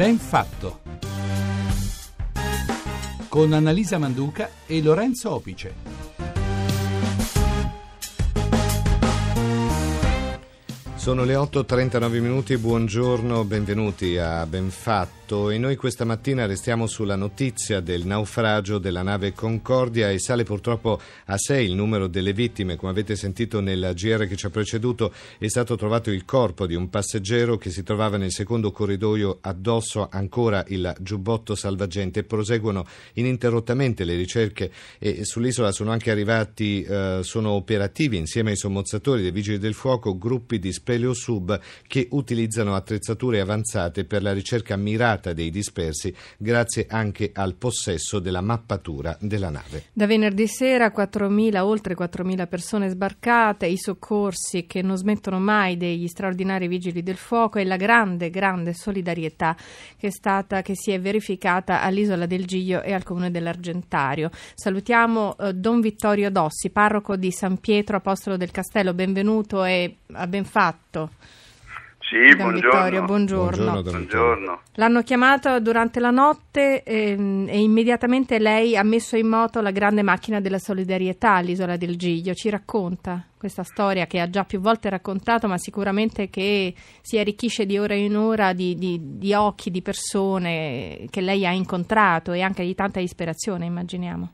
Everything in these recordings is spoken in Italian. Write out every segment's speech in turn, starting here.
Ben fatto. Con Annalisa Manduca e Lorenzo Opice. Sono le 8.39 minuti, buongiorno, benvenuti a Benfatto e noi questa mattina restiamo sulla notizia del naufragio della nave Concordia e sale purtroppo a 6 il numero delle vittime. Come avete sentito nel GR che ci ha preceduto è stato trovato il corpo di un passeggero che si trovava nel secondo corridoio addosso ancora il giubbotto salvagente. Proseguono ininterrottamente le ricerche e sull'isola sono anche arrivati, eh, sono operativi insieme ai sommozzatori dei vigili del fuoco gruppi di Speleosub che utilizzano attrezzature avanzate per la ricerca mirata dei dispersi grazie anche al possesso della mappatura della nave. Da venerdì sera 4.000, oltre 4.000 persone sbarcate, i soccorsi che non smettono mai degli straordinari vigili del fuoco e la grande, grande solidarietà che, è stata, che si è verificata all'isola del Giglio e al comune dell'Argentario. Salutiamo eh, Don Vittorio Dossi, parroco di San Pietro Apostolo del Castello, benvenuto e a ben fatto. Sì, Don buongiorno. Vittorio, buongiorno. Buongiorno, Buongiorno. L'hanno chiamato durante la notte ehm, e immediatamente lei ha messo in moto la grande macchina della solidarietà all'isola del Giglio. Ci racconta questa storia che ha già più volte raccontato, ma sicuramente che si arricchisce di ora in ora di, di, di occhi, di persone che lei ha incontrato e anche di tanta ispirazione, immaginiamo.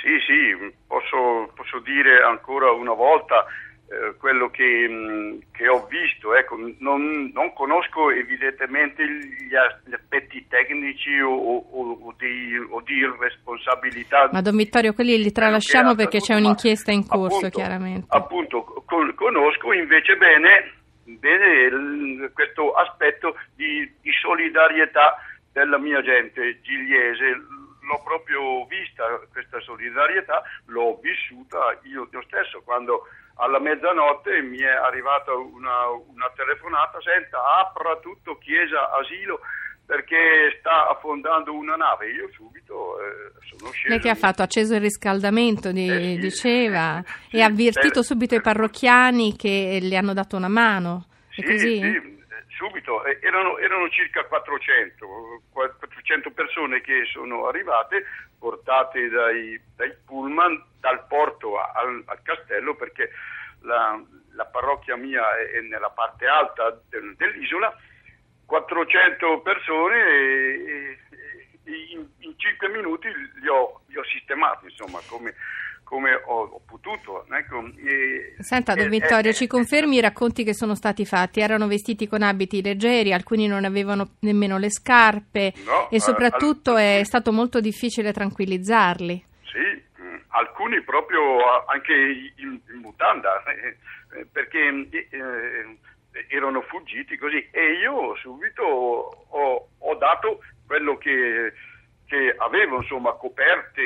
Sì, sì, posso, posso dire ancora una volta eh, quello che, mh, che, ho visto. Ecco, non, non, conosco evidentemente gli, aspetti tecnici o, o, o, di, o, di, responsabilità. Ma Don Vittorio, quelli li tralasciamo perché c'è un'inchiesta in corso, appunto, chiaramente. Appunto, con, conosco invece bene, bene il, questo aspetto di, di solidarietà della mia gente gigliese l'ho proprio vista questa solidarietà, l'ho vissuta io, io stesso quando alla mezzanotte mi è arrivata una, una telefonata, senta, apra tutto chiesa, asilo, perché sta affondando una nave. Io subito eh, sono sceso. Lei che ha fatto? Ha acceso il riscaldamento, di, Eh diceva, Sì, e ha avvertito eh, subito i parrocchiani che le hanno dato una mano. Sì, così? sì, eh, subito. Eh, Erano, erano circa 400, 400 persone che sono arrivate, portate dai, dai pullman dal porto al, al castello perché la, la parrocchia mia è, è nella parte alta del- dell'isola. 400 persone e, e in, in 5 minuti li ho, li ho sistemati, insomma, come, come ho, ho potuto. Ecco, e- Senta, Don Vittorio, e- ci confermi i racconti che sono stati fatti? Erano vestiti con abiti leggeri, alcuni non avevano nemmeno le scarpe No, e soprattutto al- è stato molto difficile tranquillizzarli. Sì, mh, alcuni proprio anche in, in mutanda, eh, eh, perché eh, erano fuggiti così e io subito ho, ho dato quello che, che avevo, insomma, coperte,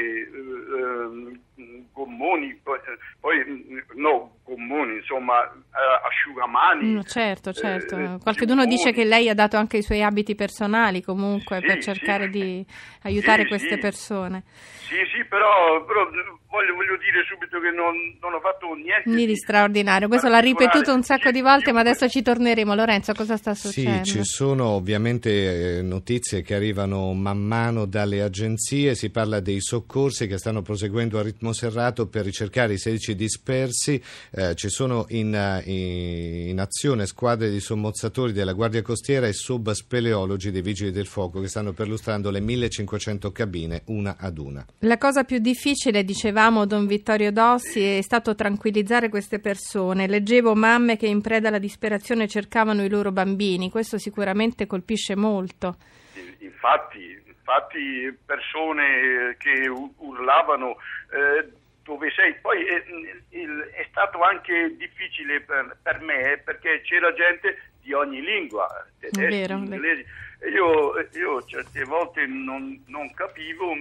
eh, ehm, gommoni, poi, poi, mm, no, gommoni, insomma, eh, asciugamani. Mm, certo, certo. eh, Qualcuno dice che lei ha dato anche i suoi abiti personali comunque Sì, per sì. cercare di aiutare Sì, queste sì. persone. Sì, sì, però, però voglio, voglio dire subito che non, non ho fatto niente Niente di straordinario, questo l'ha ripetuto un sacco Sì, di volte, ma adesso ci torneremo. Lorenzo, cosa sta Sì, succedendo? ci sono ovviamente eh, notizie che arrivano man mano dalle agenzie, si parla dei soccorsi che stanno proseguendo a ritmo serrato per ricercare i 16 dispersi, Eh, ci sono in, eh, in azione squadre di sommozzatori della Guardia Costiera e subspeleologi dei Vigili del Fuoco che stanno perlustrando le 1500 cabine una ad una. La cosa più difficile, dicevamo Don Vittorio Dossi, è stato tranquillizzare queste persone. Leggevo mamme che in preda alla disperazione cercavano i loro bambini, questo sicuramente colpisce molto. Infatti, infatti persone che urlavano eh, dove sei, poi eh, il- è stato anche difficile per, per me perché c'era gente di ogni lingua, tedeschi, vero, inglesi, io, io certe volte non, non capivo,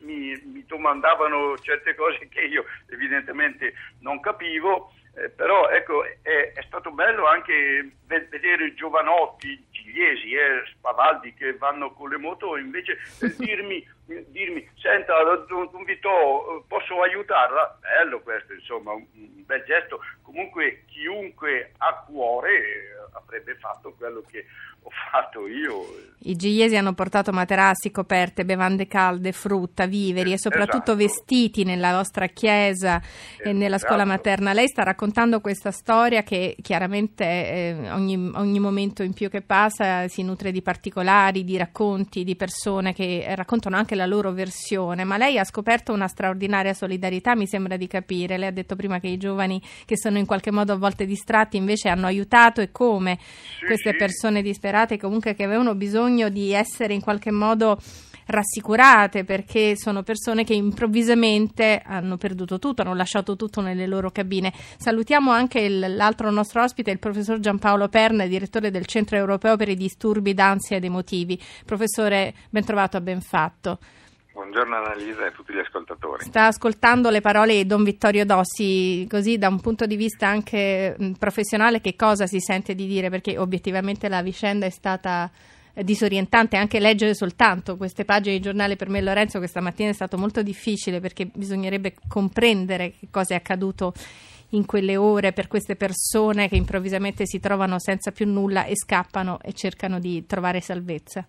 mi, mi domandavano certe cose che io evidentemente non capivo, eh, però ecco, è, è stato bello anche ve- vedere giovanotti gigliesi, eh, spavaldi che vanno con le moto, invece eh, dirmi, dirmi, senta, Don, Don Vito, posso aiutarla? Bello questo, insomma, un, un bel gesto. Comunque chiunque ha cuore eh, avrebbe fatto quello che ho fatto io. I gigliesi hanno portato materassi, coperte, bevande calde, frutta, viveri e soprattutto esatto. vestiti nella vostra chiesa e nella scuola Esatto. materna. Lei sta raccontando questa storia che chiaramente eh, ogni, ogni momento in più che passa si nutre di particolari, di racconti, di persone che raccontano anche la loro versione, ma lei ha scoperto una straordinaria solidarietà, mi sembra di capire. Lei ha detto prima che i giovani che sono in qualche modo a volte distratti invece hanno aiutato e come Sì, queste sì. persone disperate comunque che avevano bisogno di essere in qualche modo rassicurate perché sono persone che improvvisamente hanno perduto tutto, hanno lasciato tutto nelle loro cabine. Salutiamo anche il- l'altro nostro ospite, il professor Giampaolo Perna, direttore del Centro Europeo per i disturbi d'ansia ed emotivi. Professore, ben trovato a ben fatto. Buongiorno Annalisa e a tutti gli ascoltatori. Sta ascoltando le parole di Don Vittorio Dossi, così da un punto di vista anche mh, professionale, che cosa si sente di dire? Perché obiettivamente la vicenda è stata eh, disorientante, anche leggere soltanto queste pagine di giornale per me Lorenzo questa mattina è stato molto difficile perché bisognerebbe comprendere che cosa è accaduto in quelle ore per queste persone che improvvisamente si trovano senza più nulla e scappano e cercano di trovare salvezza.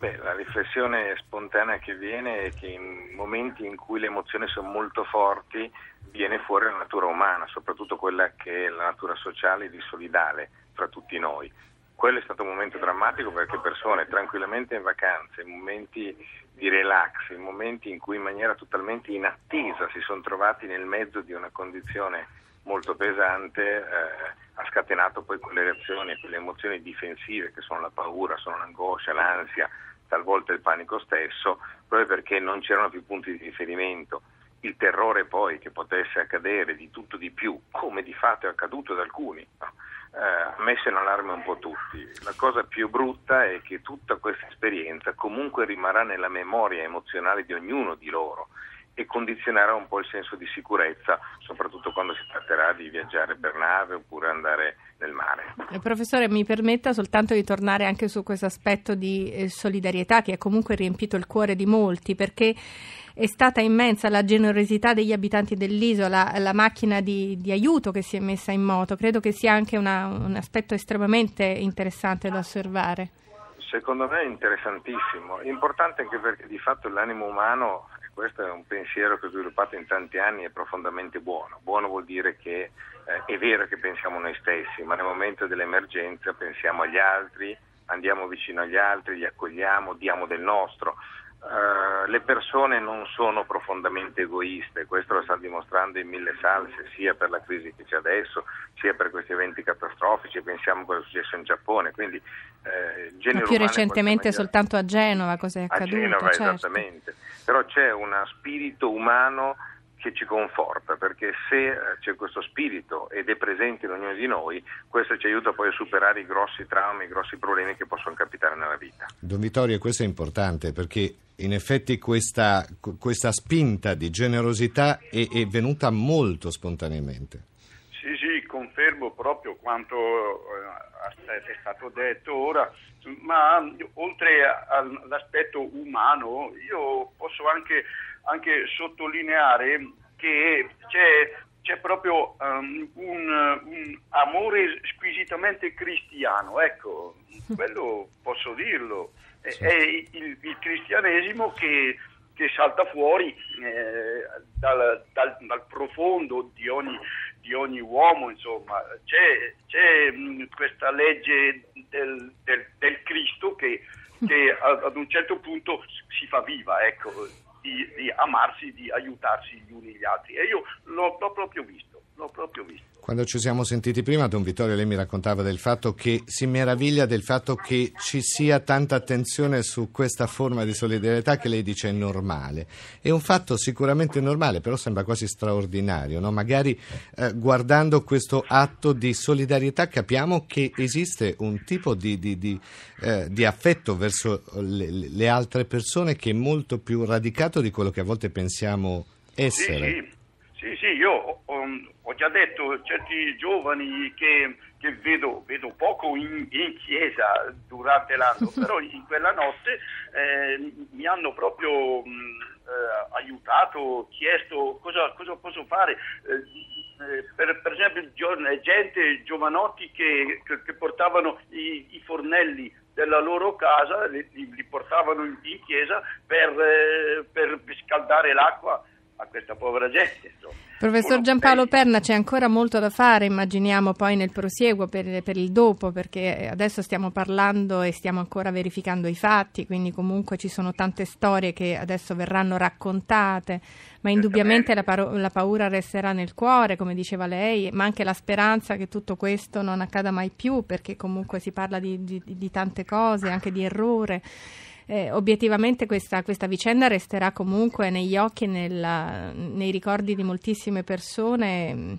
Beh, la riflessione spontanea che viene è che in momenti in cui le emozioni sono molto forti viene fuori la natura umana, soprattutto quella che è la natura sociale e di solidale fra tutti noi. Quello è stato un momento drammatico perché persone tranquillamente in vacanza, in momenti di relax, in momenti in cui in maniera totalmente inattesa si sono trovati nel mezzo di una condizione molto pesante, eh, ha scatenato poi quelle reazioni, quelle emozioni difensive che sono la paura, sono l'angoscia, l'ansia, talvolta il panico stesso, proprio perché non c'erano più punti di riferimento. Il terrore poi che potesse accadere di tutto di più, come di fatto è accaduto ad alcuni, no? eh, ha messo in allarme un po' tutti. La cosa più brutta è che tutta questa esperienza comunque rimarrà nella memoria emozionale di ognuno di loro e condizionerà un po' il senso di sicurezza, soprattutto quando si tratterà di viaggiare per nave oppure andare nel mare. Eh, Professore, mi permetta soltanto di tornare anche su questo aspetto di eh, solidarietà che ha comunque riempito il cuore di molti, perché è stata immensa la generosità degli abitanti dell'isola, la macchina di, di aiuto che si è messa in moto. Credo che sia anche una- un aspetto estremamente interessante da osservare. Secondo me è interessantissimo, importante anche perché di fatto l'animo umano, questo è un pensiero che ho sviluppato in tanti anni, è profondamente buono. Buono vuol dire che eh, è vero che pensiamo noi stessi, ma nel momento dell'emergenza pensiamo agli altri, andiamo vicino agli altri, li accogliamo, diamo del nostro. Eh, le persone non sono profondamente egoiste, questo lo sta dimostrando in mille salse, sia per la crisi che c'è adesso, sia per questi eventi catastrofici, pensiamo a quello che è successo in Giappone, quindi eh, più recentemente soltanto a Genova cosa è a accaduto? Genova, certo. esattamente. Però c'è uno spirito umano che ci conforta, perché se eh, c'è questo spirito ed è presente in ognuno di noi, questo ci aiuta poi a superare i grossi traumi, i grossi problemi che possono capitare nella vita. Don Vittorio, questo è importante perché in effetti questa, questa spinta di generosità è, è venuta molto spontaneamente. Confermo proprio quanto eh, è stato detto ora, ma oltre all'aspetto umano io posso anche, anche sottolineare che c'è, c'è proprio um, un, un amore squisitamente cristiano, ecco, quello posso dirlo, è, è il, il cristianesimo che che salta fuori eh, dal, dal- dal profondo di ogni, di ogni uomo, insomma. C'è, c'è, mh, questa legge del, del- del Cristo che, che ad un certo punto si fa viva, ecco, di, di amarsi, di aiutarsi gli uni gli altri. E io l'ho, l'ho proprio visto, l'ho proprio visto. Quando ci siamo sentiti prima, Don Vittorio, lei mi raccontava del fatto che si meraviglia del fatto che ci sia tanta attenzione su questa forma di solidarietà che lei dice è normale. È un fatto sicuramente normale, però sembra quasi straordinario. no? Magari eh, guardando questo atto di solidarietà capiamo che esiste un tipo di, di- di, eh, di affetto verso le, le altre persone che è molto più radicato di quello che a volte pensiamo essere. Sì, sì, sì, sì, io ho, ho già detto certi giovani che, che vedo, vedo poco in, in chiesa durante l'anno, però in quella notte eh, mi hanno proprio mh, eh, aiutato, chiesto cosa, cosa posso fare. Eh, eh, per, per esempio gente, giovanotti che, che, che portavano i, i, fornelli della loro casa, li, li portavano in, in chiesa per, eh, per scaldare l'acqua a questa povera gente. Insomma. Professor Giampaolo Perna, c'è ancora molto da fare, immaginiamo poi nel prosieguo per, per, il dopo, perché adesso stiamo parlando e stiamo ancora verificando i fatti, quindi comunque ci sono tante storie che adesso verranno raccontate, ma indubbiamente la, paro- la paura resterà nel cuore, come diceva lei, ma anche la speranza che tutto questo non accada mai più, perché comunque si parla di, di, di tante cose, anche di errore eh, obiettivamente questa, questa, vicenda resterà comunque negli occhi e nei ricordi di moltissime persone mm,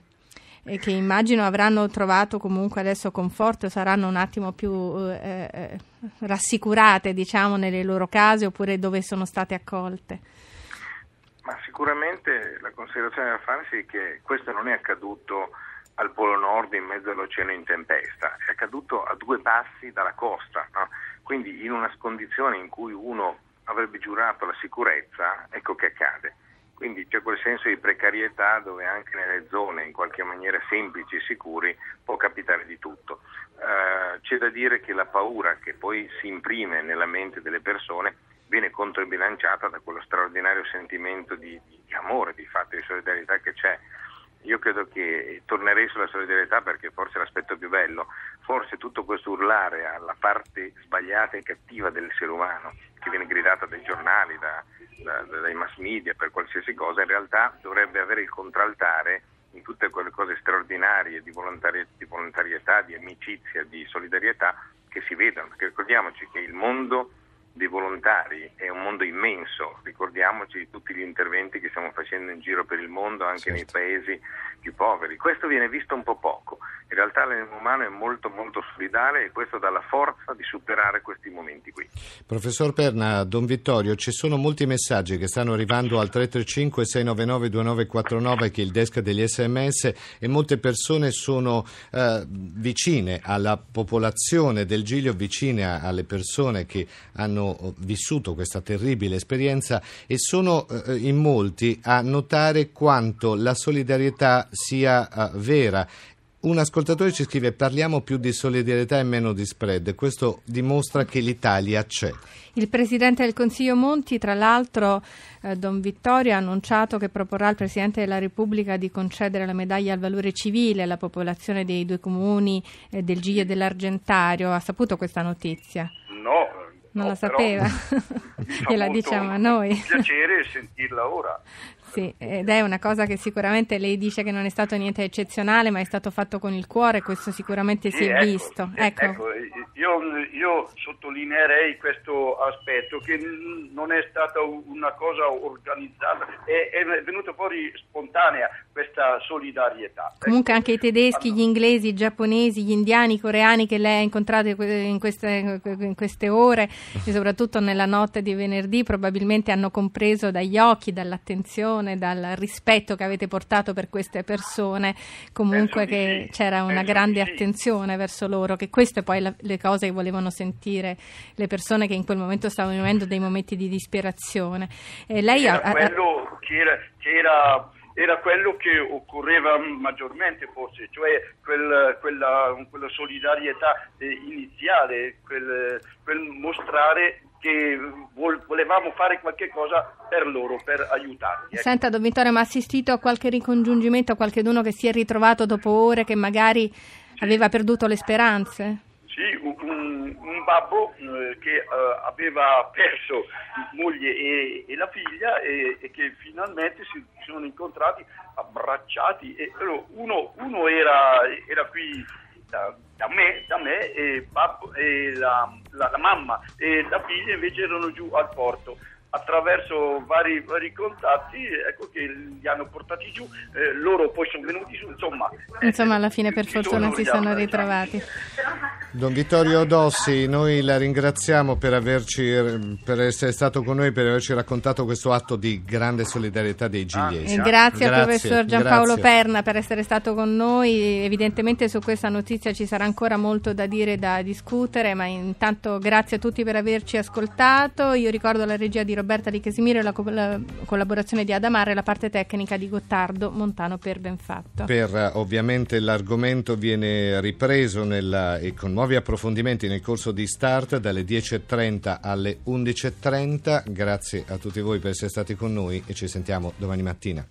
e che immagino avranno trovato comunque adesso conforto, saranno un attimo più eh, eh, rassicurate diciamo nelle loro case oppure dove sono state accolte. Ma sicuramente la considerazione da farsi è che questo non è accaduto al Polo Nord in mezzo all'oceano in tempesta, è accaduto a due passi dalla costa. No? Quindi in una condizione in cui uno avrebbe giurato la sicurezza, ecco che accade. Quindi c'è quel senso di precarietà dove anche nelle zone in qualche maniera semplici e sicuri può capitare di tutto. Uh, c'è da dire che la paura che poi si imprime nella mente delle persone viene controbilanciata da quello straordinario sentimento di, di amore, di fatto, di solidarietà che c'è. Io credo che tornerei sulla solidarietà perché forse è l'aspetto più bello, forse tutto questo urlare alla parte sbagliata e cattiva dell'essere umano che viene gridata dai giornali, da, da, dai mass media, per qualsiasi cosa, in realtà dovrebbe avere il contraltare in tutte quelle cose straordinarie di, volontari- di volontarietà, di amicizia, di solidarietà che si vedono, perché ricordiamoci che il mondo dei volontari è un mondo immenso, ricordiamoci di tutti gli interventi che stiamo facendo in giro per il mondo, anche certo. nei paesi più poveri. Questo viene visto un po' poco, in realtà l'animo umano è molto molto solidale e questo dà la forza di superare questi momenti qui. Professor Perna, Don Vittorio, ci sono molti messaggi che stanno arrivando al 335 699 2949 che è il desk degli sms e molte persone sono eh, vicine alla popolazione del Giglio, vicine alle persone che hanno hanno vissuto questa terribile esperienza e sono eh, in molti a notare quanto la solidarietà sia eh, vera un ascoltatore ci scrive parliamo più di solidarietà e meno di spread. Questo dimostra che l'Italia c'è. Il Presidente del Consiglio Monti, tra l'altro, eh, Don Vittorio, ha annunciato che proporrà al Presidente della Repubblica di concedere la medaglia al valore civile alla popolazione dei due comuni eh, del Giglio e dell'Argentario. Ha saputo questa notizia? No, non no, la sapeva, gliela diciamo a noi. piacere sentirla ora. Sì, ed è una cosa che sicuramente lei dice che non è stato niente eccezionale, ma è stato fatto con il cuore, questo sicuramente sì, si è ecco, visto. Ecco. ecco io, io, sottolineerei questo aspetto, che non è stata una cosa organizzata, è, è venuta fuori spontanea questa solidarietà. Comunque anche i tedeschi, allora. gli inglesi, i giapponesi, gli indiani, i coreani che lei ha incontrato in queste, in queste ore e soprattutto nella notte di venerdì probabilmente hanno compreso dagli occhi, dall'attenzione, attenzione, dal rispetto che avete portato per queste persone, comunque che sì. c'era una Penso grande sì. attenzione verso loro, che queste poi la, le cose che volevano sentire le persone che in quel momento stavano vivendo dei momenti di disperazione. E lei era, ha, quello che era, era era quello che occorreva maggiormente forse, cioè quel, quella, quella, solidarietà eh, iniziale, quel, quel mostrare che volevamo fare qualche cosa per loro, per aiutarli. Ecco. Senta, Don Vittorio, ma ha assistito a qualche ricongiungimento, a qualcuno che si è ritrovato dopo ore che magari sì. aveva perduto le speranze? Sì, un, un babbo eh, che eh, aveva perso moglie e, e la figlia e, e, che finalmente si sono incontrati abbracciati. E, uno, uno era, era qui da, da me, da me e, babbo, e la, la, la, mamma e la figlia invece erano giù al porto. Attraverso vari, vari contatti, ecco che li hanno portati giù, eh, loro poi sono venuti su, insomma. Insomma, alla fine per fortuna si sono ritrovati. Don Vittorio Dossi, noi la ringraziamo per, averci, per essere stato con noi, per averci raccontato questo atto di grande solidarietà dei gigliesi. E grazie, al Grazie, professor Giampaolo grazie. Perna per essere stato con noi. Evidentemente su questa notizia ci sarà ancora molto da dire e da discutere, ma intanto grazie a tutti per averci ascoltato. Io ricordo la regia di Roberta Di Casimiro e la, co- la collaborazione di Adamarre e la parte tecnica di Gottardo Montano per Benfatto. Per eh, ovviamente l'argomento viene ripreso nella- e con nuovi approfondimenti nel corso di Start dalle 10.30 alle 11.30. Grazie a tutti voi per essere stati con noi e ci sentiamo domani mattina.